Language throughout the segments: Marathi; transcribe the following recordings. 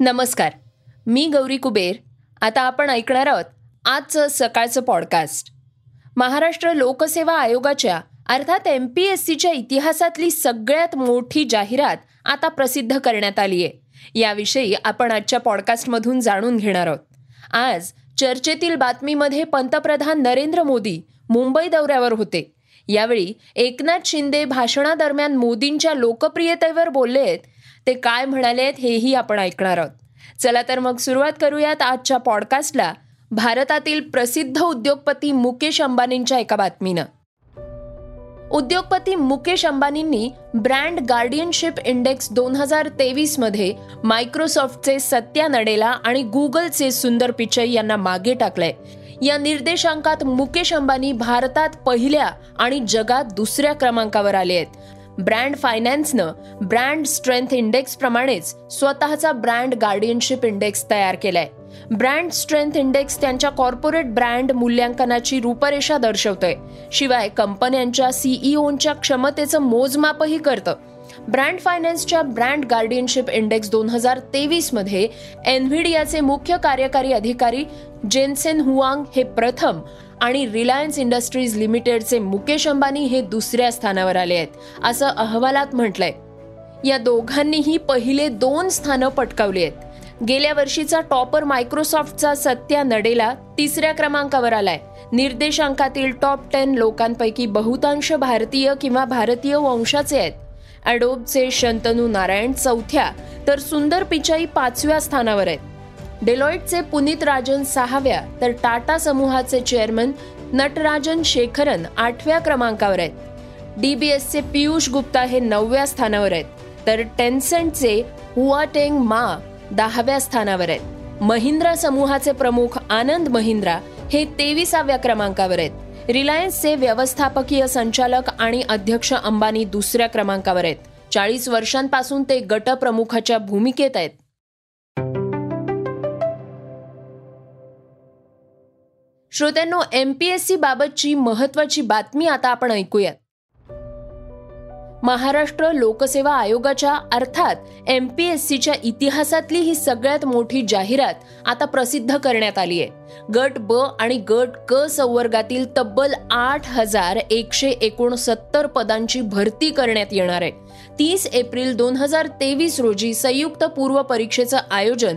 नमस्कार मी गौरी कुबेर. आता आपण ऐकणार आहोत आजचं सकाळचं पॉडकास्ट महाराष्ट्र लोकसेवा आयोगाच्या अर्थात एम पी एस सीच्या इतिहासातली सगळ्यात मोठी जाहिरात आता प्रसिद्ध करण्यात आली आहे याविषयी आपण आजच्या पॉडकास्टमधून जाणून घेणार आहोत. आज चर्चेतील बातमीमध्ये पंतप्रधान नरेंद्र मोदी मुंबई दौऱ्यावर होते. यावेळी एकनाथ शिंदे भाषणादरम्यान मोदींच्या लोकप्रियतेवर बोलले आहेत ते काय म्हणालेत हेही आपण ऐकणार आहोत. चला तर मग सुरुवात करूयात आजच्या पॉडकास्टला भारतातील प्रसिद्ध उद्योगपती मुकेश अंबानींच्या एका बातमीनं. उद्योगपती मुकेश अंबानींनी ब्रँड गार्डियनशिप इंडेक्स दोन हजार तेवीसमध्ये मायक्रोसॉफ्टचे सत्या नडेला आणि गुगलचे सुंदर पिचई यांना मागे टाकलंय. या निर्देशांकात मुकेश अंबानी भारतात पहिल्या आणि जगात दुसऱ्या क्रमांकावर आले आहेत. ब्रँड फायनान्सनं ब्रँड स्ट्रेंथ इंडेक्स प्रमाणेच स्वतःचा ब्रँड गार्डियनशिप इंडेक्स तयार केलाय. ब्रँड स्ट्रेंथ इंडेक्स त्यांच्या कॉर्पोरेट ब्रँड मूल्यांकनाची रूपरेषा दर्शवतोय. शिवाय कंपन्यांच्या सीईओच्या क्षमतेचं मोजमापही करतं. ब्रँड फायनान्सच्या ब्रँड गार्डियनशिप इंडेक्स दोन हजार तेवीसमध्ये एनव्हिडियाचे मुख्य कार्यकारी अधिकारी जेन्सेन हुआंग हे प्रथम आणि रिलायन्स इंडस्ट्रीज लिमिटेडचे मुकेश अंबानी हे दुसऱ्या स्थानावर आले आहेत असं अहवालात म्हटलंय. या दोघांनीही पहिले दोन स्थानं पटकावली आहेत. गेल्या वर्षीचा टॉपर मायक्रोसॉफ्टचा सत्या नडेला तिसऱ्या क्रमांकावर आलाय. निर्देशांकातील टॉप टेन लोकांपैकी बहुतांश भारतीय किंवा भारतीय वंशाचे आहेत. अडोबचे शंतनू नारायण चौथ्या तर सुंदर पिचाई पाचव्या स्थानावर आहेत. डेलॉइटचे पुनीत राजन सहाव्या तर टाटा समूहाचे चेअरमन नटराजन शेखरन आठव्या क्रमांकावर आहेत. डीबीएसचे पियुष गुप्ता हे नवव्या स्थानावर आहेत. तर टेन्सेंटचे हुआटेंग मा दहाव्या स्थानावर आहेत. महिंद्रा समूहाचे प्रमुख आनंद महिंद्रा हे तेविसाव्या क्रमांकावर आहेत. रिलायन्सचे व्यवस्थापकीय संचालक आणि अध्यक्ष अंबानी दुसऱ्या क्रमांकावर आहेत. चाळीस वर्षांपासून ते गटप्रमुखाच्या भूमिकेत आहेत. श्रोत्यांनो एमपीएससी बाबतची महत्वाची बातमी आता आपण ऐकूयात. महाराष्ट्र लोकसेवा आयोगाच्या अर्थात एम पी एस सीच्या इतिहासातली ही सगळ्यात मोठी जाहिरात आता प्रसिद्ध करण्यात आली आहे. गट ब आणि गट क संवर्गातील तब्बल आठ हजार एकशे एकोणसत्तर पदांची भरती करण्यात येणार आहे. तीस एप्रिल दोन हजार तेवीस रोजी संयुक्त पूर्व परीक्षेचं आयोजन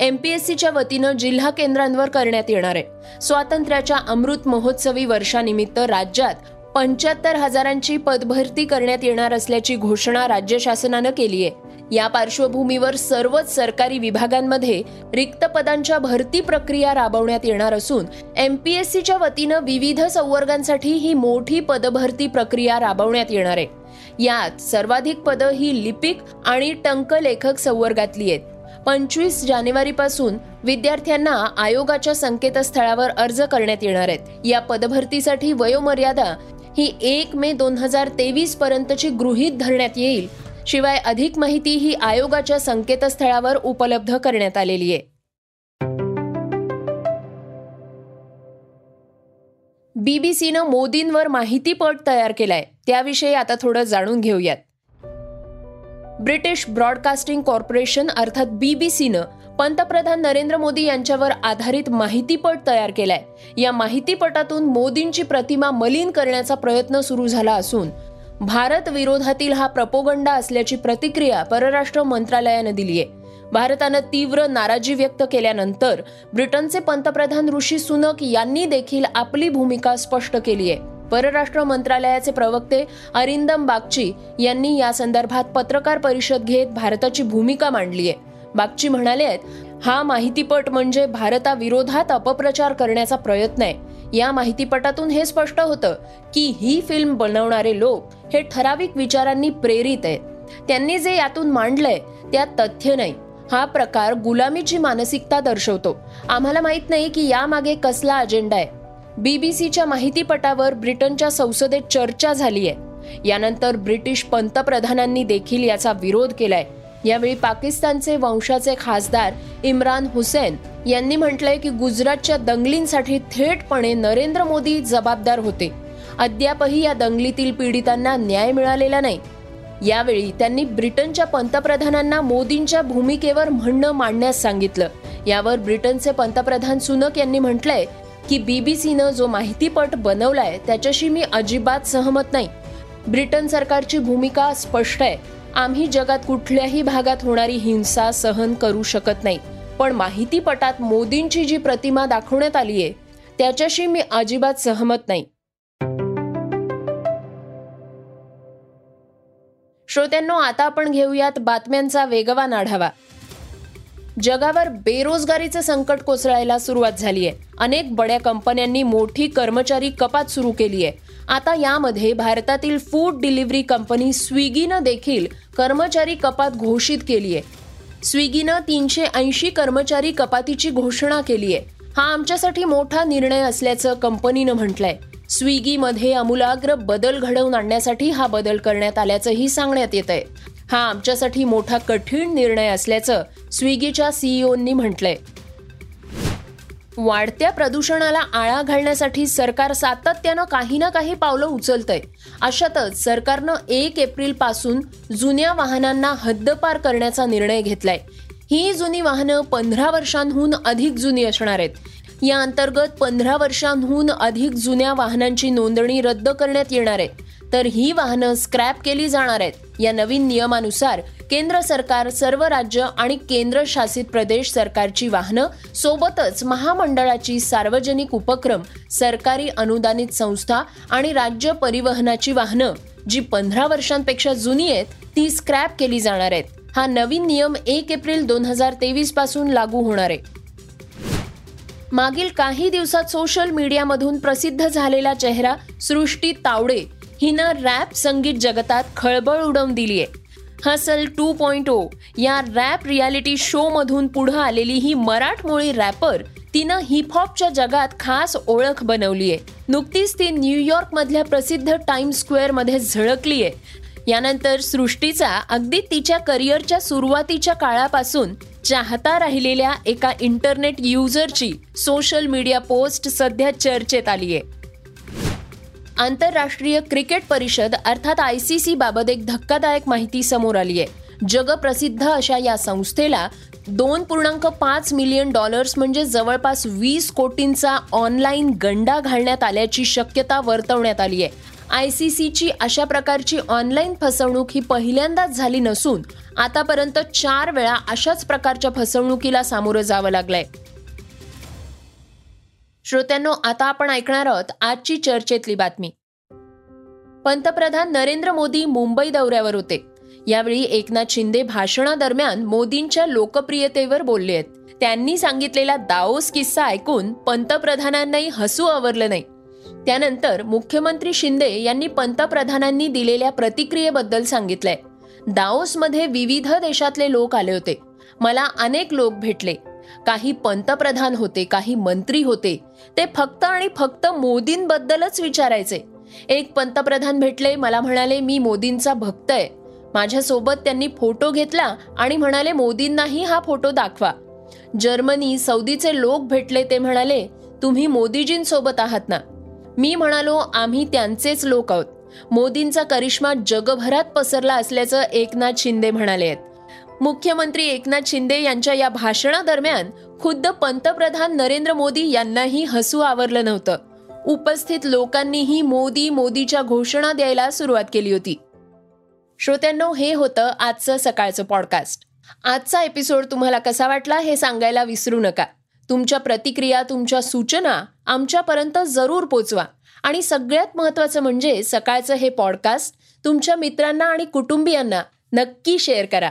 एमपीएससीच्या वतीनं जिल्हा केंद्रांवर करण्यात येणार आहे. स्वातंत्र्याच्या अमृत महोत्सवी वर्षानिमित्त राज्यात पंच्याहत्तर हजारांची पदभरती करण्यात येणार असल्याची घोषणा राज्य शासनानं केली आहे. या पार्श्वभूमीवर सर्वच सरकारी विभागांमध्ये रिक्त पदांच्या भरती प्रक्रिया राबवण्यात येणार असून एमपीएससीच्या वतीनं विविध संवर्गांसाठी ही मोठी पदभरती प्रक्रिया राबवण्यात येणार आहे. यात सर्वाधिक पदं ही लिपिक आणि टंकलेखक संवर्गातली आहेत. पंचवीस जानेवारीपासून विद्यार्थ्यांना आयोगाच्या संकेतस्थळावर अर्ज करण्यात येणार आहेत. या पदभरतीसाठी वयोमर्यादा ही एक मे दोन हजार तेवीस पर्यंतची गृहीत धरण्यात येईल. शिवाय अधिक माहिती ही आयोगाच्या संकेतस्थळावर उपलब्ध करण्यात आलेली आहे. बीबीसीनं मोदींवर माहितीपट तयार केलाय. त्याविषयी आता थोडं जाणून घेऊयात. ब्रिटिश ब्रॉडकास्टिंग कॉर्पोरेशन अर्थात बीबीसीनं पंतप्रधान नरेंद्र मोदी यांच्यावर आधारित माहितीपट तयार केलाय. या माहितीपटातून मोदींची प्रतिमा मलिन करण्याचा प्रयत्न सुरू झाला असून भारत विरोधातील हा प्रपोगंडा असल्याची प्रतिक्रिया परराष्ट्र मंत्रालयानं दिली आहे भारतानं तीव्र नाराजी व्यक्त केल्यानंतर ब्रिटनचे पंतप्रधान ऋषी सुनक यांनी देखील आपली भूमिका स्पष्ट केली आहे परराष्ट्र मंत्रालयाचे प्रवक्ते अरिंदम बागची यांनी या संदर्भात पत्रकार परिषद घेत भारताची भूमिका मांडली आहे बागची म्हणाले आहेत हा माहितीपट म्हणजे भारताविरोधात अपप्रचार करण्याचा प्रयत्न आहे. या माहितीपटातून हे स्पष्ट होतं की ही फिल्म बनवणारे लोक हे ठराविक विचारांनी प्रेरित आहेत. त्यांनी जे यातून मांडलंय त्यात तथ्य नाही. हा प्रकार गुलामीची मानसिकता दर्शवतो. आम्हाला माहीत नाही की यामागे कसला अजेंडा आहे. बीबीसीच्या माहितीपटावर ब्रिटनच्या संसदेत चर्चा झाली आहे यानंतर ब्रिटिश पंतप्रधानांनी देखील याचा विरोध केलाय. यावेळी पाकिस्तानचे वंशाचे खासदार इम्रान हुसेन यांनी म्हटलंय की गुजरातच्या दंगलींसाठी थेटपणे नरेंद्र मोदी जबाबदार होते. अद्यापही या दंगलीतील पीडितांना न्याय मिळालेला नाही. यावेळी त्यांनी ब्रिटनच्या पंतप्रधानांना मोदींच्या भूमिकेवर म्हणणं मांडण्यास सांगितलं. यावर ब्रिटनचे पंतप्रधान सुनक यांनी म्हटलंय की बीबीसीनं जो माहितीपट बनवलाय त्याच्याशी मी अजिबात सहमत नाही. ब्रिटन सरकारची भूमिका स्पष्ट आहे. आम्ही जगात कुठल्याही भागात होणारी हिंसा सहन करू शकत नाही. पण माहितीपटात मोदींची जी प्रतिमा दाखवण्यात आली आहे त्याच्याशी मी अजिबात सहमत नाही. श्रोत्यांनो आता आपण घेऊयात बातम्यांचा वेगवान आढावा. जगावर बेरोजगारीचं संकट कोसळायला सुरुवात झाली आहे अनेक बड्या कंपन्यांनी मोठी कर्मचारी कपात सुरू केली आहे आता यामध्ये भारतातील फूड डिलिव्हरी कंपनी स्विगीनं देखील कर्मचारी कपात घोषित केली आहे स्विगीनं तीनशे ऐंशी कर्मचारी कपातीची घोषणा केली आहे हा आमच्यासाठी मोठा निर्णय असल्याचं कंपनीनं म्हटलंय. स्विगीमध्ये आमूलाग्र बदल घडवून आणण्यासाठी हा बदल करण्यात आल्याचंही सांगण्यात येत आहे हा आमच्यासाठी मोठा कठीण निर्णय असल्याचं स्विगीच्या सीईओंनी म्हटलंय. वाढत्या प्रदूषणाला आळा घालण्यासाठी सरकार सातत्यानं काही ना काही पावलं उचलतंय. अशातच सरकारनं एक एप्रिलपासून जुन्या वाहनांना हद्दपार करण्याचा निर्णय घेतलाय. ही जुनी वाहनं पंधरा वर्षांहून अधिक जुनी असणार आहेत. या अंतर्गत पंधरा वर्षांहून अधिक जुन्या वाहनांची नोंदणी रद्द करण्यात येणार आहे. तर ही वाहनं स्क्रॅप केली जाणार आहेत. या नवीन नियमानुसार केंद्र सरकार सर्व राज्य आणि केंद्रशासित प्रदेश सरकारची वाहनं सोबतच महामंडळाची सार्वजनिक उपक्रम सरकारी अनुदानित संस्था आणि राज्य परिवहनाची वाहनं जी पंधरा वर्षांपेक्षा जुनी आहेत ती स्क्रॅप केली जाणार आहेत. हा नवीन नियम एक एप्रिल दोन हजार तेवीसपासून लागू होणार आहे. मागील काही दिवसात सोशल मीडियामधून प्रसिद्ध झालेला चेहरा सृष्टी तावडे हिनं रॅप संगीत जगतात खळबळ उडवून दिली आहे हसल टू पॉइंट ओ या रॅप रियालिटी शो मधून पुढं आलेली ही मराठमोळी रॅपर तिनं हिपहॉपच्या जगात खास ओळख बनवली आहे नुकतीच ती न्यूयॉर्क मधल्या प्रसिद्ध टाइम स्क्वेअरमध्ये झळकली आहे यानंतर सृष्टीचा अगदी तिच्या करिअरच्या सुरुवातीच्या काळापासून चाहता राहिलेल्या एका इंटरनेट युजरची सोशल मीडिया पोस्ट सध्या चर्चेत आली आहे आंतरराष्ट्रीय क्रिकेट परिषद अर्थात आय सी सी बाबत एक धक्कादायक माहिती समोर आली आहे. जगप्रसिद्ध अशा या संस्थेला दोन पूर्णांक पाच मिलियन डॉलर्स म्हणजे जवळपास वीस कोटींचा ऑनलाईन गंडा घालण्यात आल्याची शक्यता वर्तवण्यात आली आहे. आय सी सीची अशा प्रकारची ऑनलाईन फसवणूक ही पहिल्यांदाच झाली नसून आतापर्यंत चार वेळा अशाच प्रकारच्या फसवणुकीला सामोरं जावं लागलंय. श्रोत्यांनो आता आपण ऐकणार आहोत आजची चर्चेतली बातमी. पंतप्रधान नरेंद्र मोदी मुंबई दौऱ्यावर होते. यावेळी एकनाथ शिंदे भाषणादरम्यान मोदींच्या लोकप्रियतेवर बोलले आहेत. त्यांनी सांगितलेला दाओस किस्सा ऐकून पंतप्रधानांनाही हसू आवरलं नाही. त्यानंतर मुख्यमंत्री शिंदे यांनी पंतप्रधानांनी दिलेल्या प्रतिक्रियेबद्दल सांगितलंय. दाओसमध्ये विविध देशातले लोक आले होते. मला अनेक लोक भेटले. काही पंतप्रधान होते काही मंत्री होते ते फक्त आणि फक्त मोदींबद्दलच विचारायचे. एक पंतप्रधान भेटले मला म्हणाले मी मोदींचा भक्त आहे. माझ्यासोबत त्यांनी फोटो घेतला आणि म्हणाले मोदींनाही हा फोटो दाखवा. जर्मनी सौदीचे लोक भेटले ते म्हणाले तुम्ही मोदीजींसोबत आहात ना? मी म्हणालो आम्ही त्यांचेच लोक आहोत. मोदींचा करिश्मा जगभरात पसरला असल्याचं एकनाथ शिंदे म्हणाले आहेत. मुख्यमंत्री एकनाथ शिंदे यांच्या या भाषणादरम्यान खुद्द पंतप्रधान नरेंद्र मोदी यांनाही हसू आवरलं नव्हतं. उपस्थित लोकांनीही मोदी मोदीच्या घोषणा द्यायला सुरुवात केली होती. श्रोत्यांनो हे होतं आजचं सकाळचं पॉडकास्ट आजचा एपिसोड तुम्हाला कसा वाटला हे सांगायला विसरू नका. तुमच्या प्रतिक्रिया तुमच्या सूचना आमच्यापर्यंत जरूर पोचवा. आणि सगळ्यात महत्त्वाचं म्हणजे सकाळचं हे पॉडकास्ट तुमच्या मित्रांना आणि कुटुंबियांना नक्की शेअर करा.